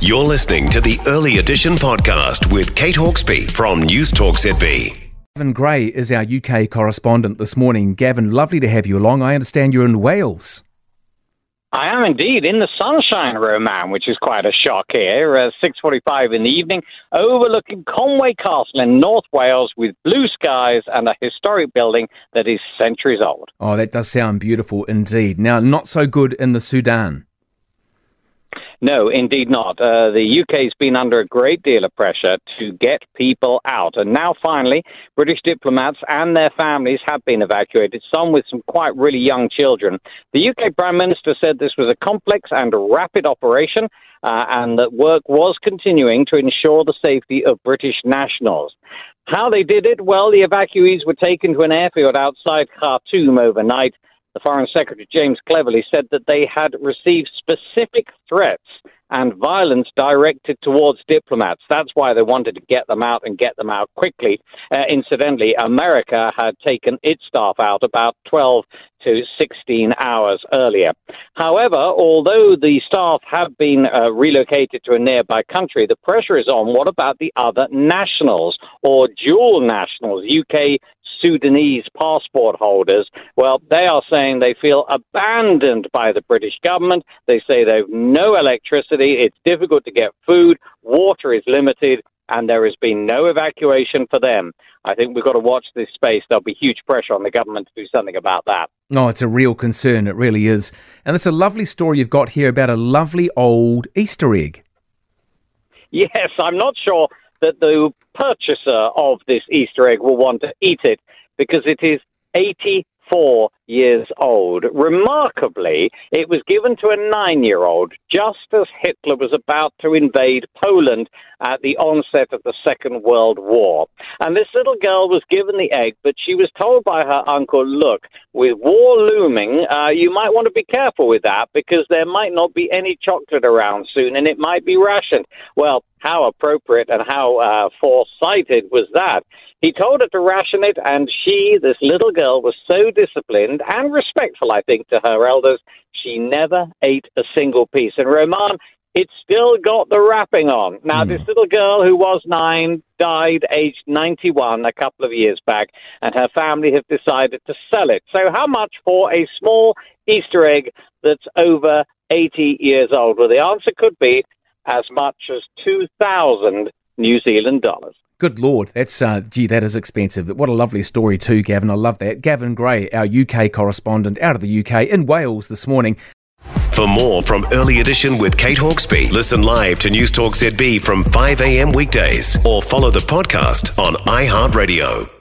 You're listening to the Early Edition podcast with Kate Hawkesby from News Talk ZB. Gavin Grey is our UK correspondent this morning. Gavin, lovely to have you along. I understand you're in Wales. I am indeed in the sunshine, Roman, which is quite a shock here. Uh, 6.45 in the evening, overlooking Conway Castle in North Wales with blue skies and a historic building that is centuries old. Oh, that does sound beautiful indeed. Now, not so good in the Sudan. No, indeed not. Uh, the UK's been under a great deal of pressure to get people out. And now, finally, British diplomats and their families have been evacuated, some with some quite really young children. The UK Prime Minister said this was a complex and rapid operation. Uh, and that work was continuing to ensure the safety of British nationals. How they did it? Well, the evacuees were taken to an airfield outside Khartoum overnight the Foreign Secretary James Cleverly said that they had received specific threats and violence directed towards diplomats. That's why they wanted to get them out and get them out quickly. Uh, incidentally, America had taken its staff out about 12 to 16 hours earlier. However, although the staff have been uh, relocated to a nearby country, the pressure is on what about the other nationals or dual nationals, UK Sudanese passport holders, well, they are saying they feel abandoned by the British government. They say they have no electricity, it's difficult to get food, water is limited, and there has been no evacuation for them. I think we've got to watch this space. There'll be huge pressure on the government to do something about that. Oh, it's a real concern. It really is. And it's a lovely story you've got here about a lovely old Easter egg. Yes, I'm not sure that the purchaser of this Easter egg will want to eat it because it is 84 years old. Remarkably, it was given to a nine year old just as Hitler was about to invade Poland at the onset of the Second World War. And this little girl was given the egg, but she was told by her uncle, look, with war looming, uh, you might want to be careful with that because there might not be any chocolate around soon and it might be rationed. Well, how appropriate and how uh, foresighted was that? He told her to ration it, and she, this little girl, was so disciplined and respectful, I think, to her elders, she never ate a single piece. And Roman, it still got the wrapping on. Now, mm. this little girl who was nine died aged 91 a couple of years back, and her family have decided to sell it. So, how much for a small Easter egg that's over 80 years old? Well, the answer could be as much as 2,000 New Zealand dollars. Good Lord, that's uh, gee, that is expensive. What a lovely story too, Gavin. I love that. Gavin Grey, our UK correspondent out of the UK in Wales this morning. For more from Early Edition with Kate Hawkesby, listen live to News Talk ZB from 5 a.m. weekdays or follow the podcast on iHeartRadio.